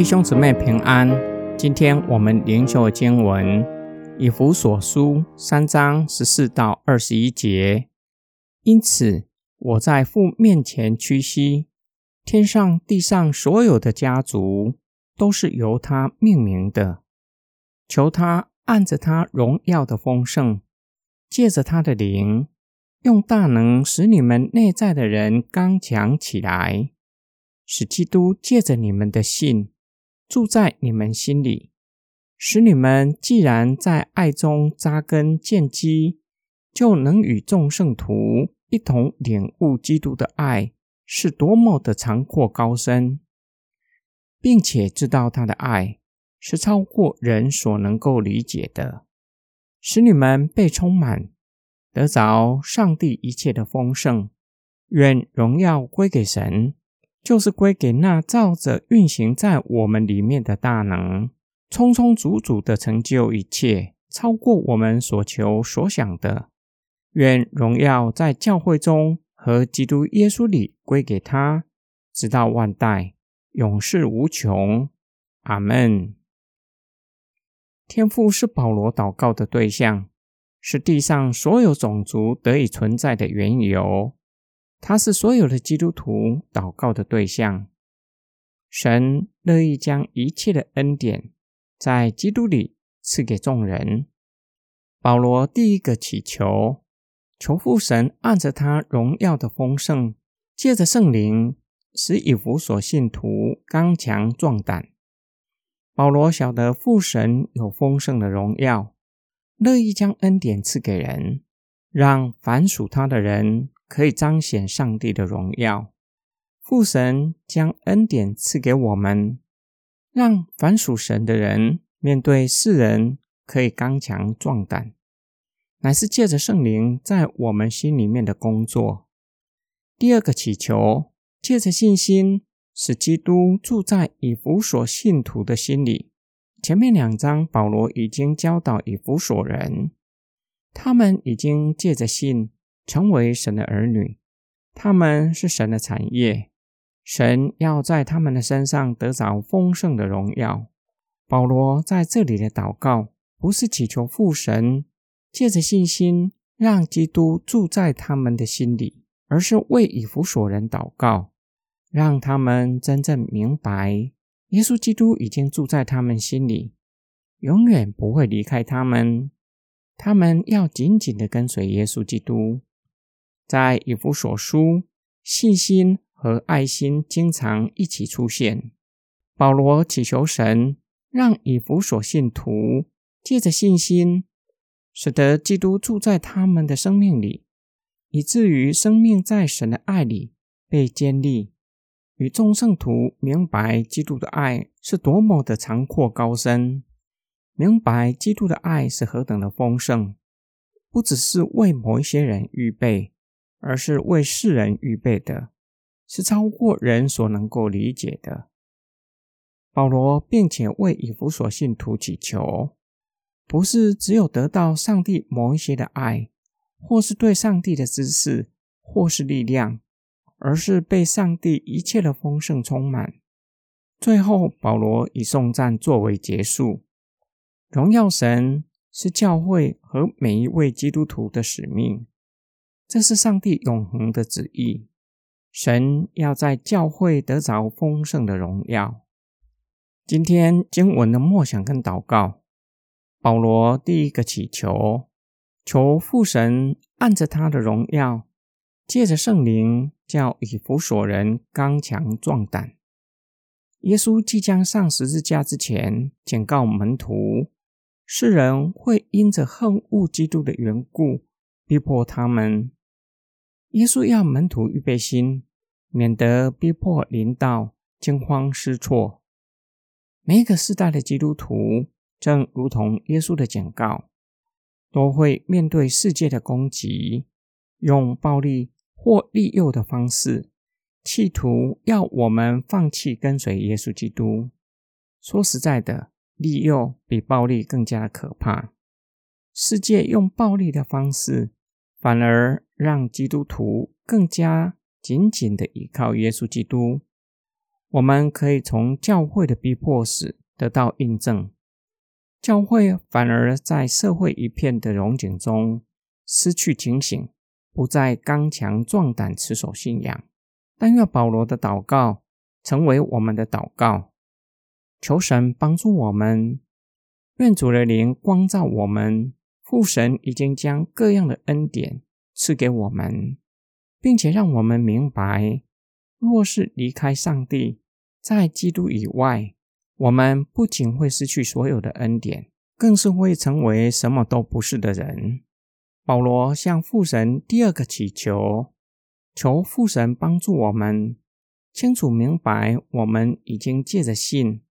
弟兄姊妹平安。今天我们灵修经文以弗所书三章十四到二十一节。因此，我在父面前屈膝，天上地上所有的家族都是由他命名的。求他按着他荣耀的丰盛，借着他的灵，用大能使你们内在的人刚强起来。使基督借着你们的信住在你们心里，使你们既然在爱中扎根建基，就能与众圣徒一同领悟基督的爱是多么的长阔高深，并且知道他的爱是超过人所能够理解的，使你们被充满，得着上帝一切的丰盛。愿荣耀归给神。就是归给那照着运行在我们里面的大能，充充足足的成就一切，超过我们所求所想的。愿荣耀在教会中和基督耶稣里归给他，直到万代，永世无穷。阿门。天父是保罗祷告的对象，是地上所有种族得以存在的缘由。他是所有的基督徒祷告的对象。神乐意将一切的恩典在基督里赐给众人。保罗第一个祈求，求父神按着他荣耀的丰盛，借着圣灵，使以弗所信徒刚强壮胆。保罗晓得父神有丰盛的荣耀，乐意将恩典赐给人，让凡属他的人。可以彰显上帝的荣耀。父神将恩典赐给我们，让凡属神的人面对世人可以刚强壮胆，乃是借着圣灵在我们心里面的工作。第二个祈求，借着信心，使基督住在以弗所信徒的心里。前面两章保罗已经教导以弗所人，他们已经借着信。成为神的儿女，他们是神的产业，神要在他们的身上得着丰盛的荣耀。保罗在这里的祷告，不是祈求父神借着信心让基督住在他们的心里，而是为以弗所人祷告，让他们真正明白，耶稣基督已经住在他们心里，永远不会离开他们。他们要紧紧的跟随耶稣基督。在以弗所书，信心和爱心经常一起出现。保罗祈求神让以弗所信徒借着信心，使得基督住在他们的生命里，以至于生命在神的爱里被建立，与众圣徒明白基督的爱是多么的长阔高深，明白基督的爱是何等的丰盛，不只是为某一些人预备。而是为世人预备的，是超过人所能够理解的。保罗并且为以弗所信徒祈求，不是只有得到上帝某一些的爱，或是对上帝的知识，或是力量，而是被上帝一切的丰盛充满。最后，保罗以颂赞作为结束。荣耀神是教会和每一位基督徒的使命。这是上帝永恒的旨意，神要在教会得着丰盛的荣耀。今天经文的默想跟祷告，保罗第一个祈求，求父神按着他的荣耀，借着圣灵叫以弗所人刚强壮胆。耶稣即将上十字架之前，警告门徒，世人会因着恨恶基督的缘故，逼迫他们。耶稣要门徒预备心，免得逼迫临到惊慌失措。每一个时代的基督徒，正如同耶稣的警告，都会面对世界的攻击，用暴力或利诱的方式，企图要我们放弃跟随耶稣基督。说实在的，利诱比暴力更加可怕。世界用暴力的方式。反而让基督徒更加紧紧的依靠耶稣基督。我们可以从教会的逼迫时得到印证。教会反而在社会一片的荣景中失去警醒，不再刚强壮胆持守信仰。但愿保罗的祷告成为我们的祷告，求神帮助我们。愿主的灵光照我们。父神已经将各样的恩典赐给我们，并且让我们明白，若是离开上帝，在基督以外。我们不仅会失去所有的恩典，更是会成为什么都不是的人。保罗向父神第二个祈求，求父神帮助我们清楚明白，我们已经借着信，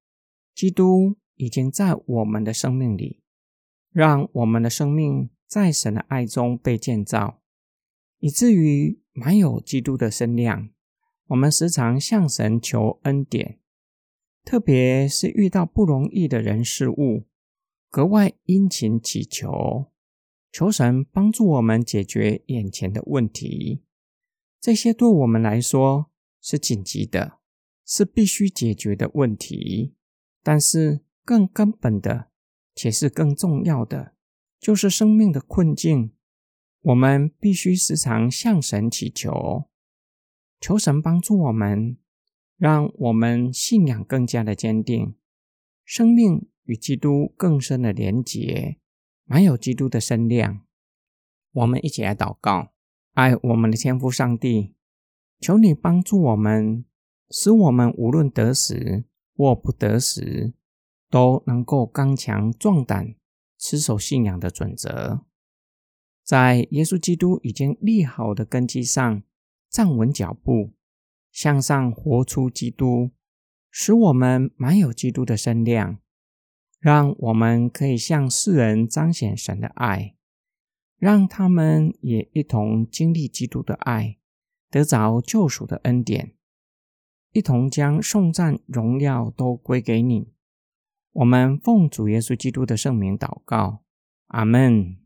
基督已经在我们的生命里，让我们的生命在神的爱中被建造，以至于满有基督的身量。我们时常向神求恩典。特别是遇到不容易的人事物，格外殷勤祈求，求神帮助我们解决眼前的问题。这些对我们来说是紧急的，是必须解决的问题。但是更根本的，且是更重要的，就是生命的困境。我们必须时常向神祈求，求神帮助我们。让我们信仰更加的坚定，生命与基督更深的连结，满有基督的身量。我们一起来祷告，爱我们的天父上帝，求你帮助我们，使我们无论得时或不得时，都能够刚强壮胆，持守信仰的准则，在耶稣基督已经立好的根基上站稳脚步。向上活出基督，使我们满有基督的身量，让我们可以向世人彰显神的爱，让他们也一同经历基督的爱，得着救赎的恩典，一同将颂赞荣耀都归给你。我们奉主耶稣基督的圣名祷告，阿门。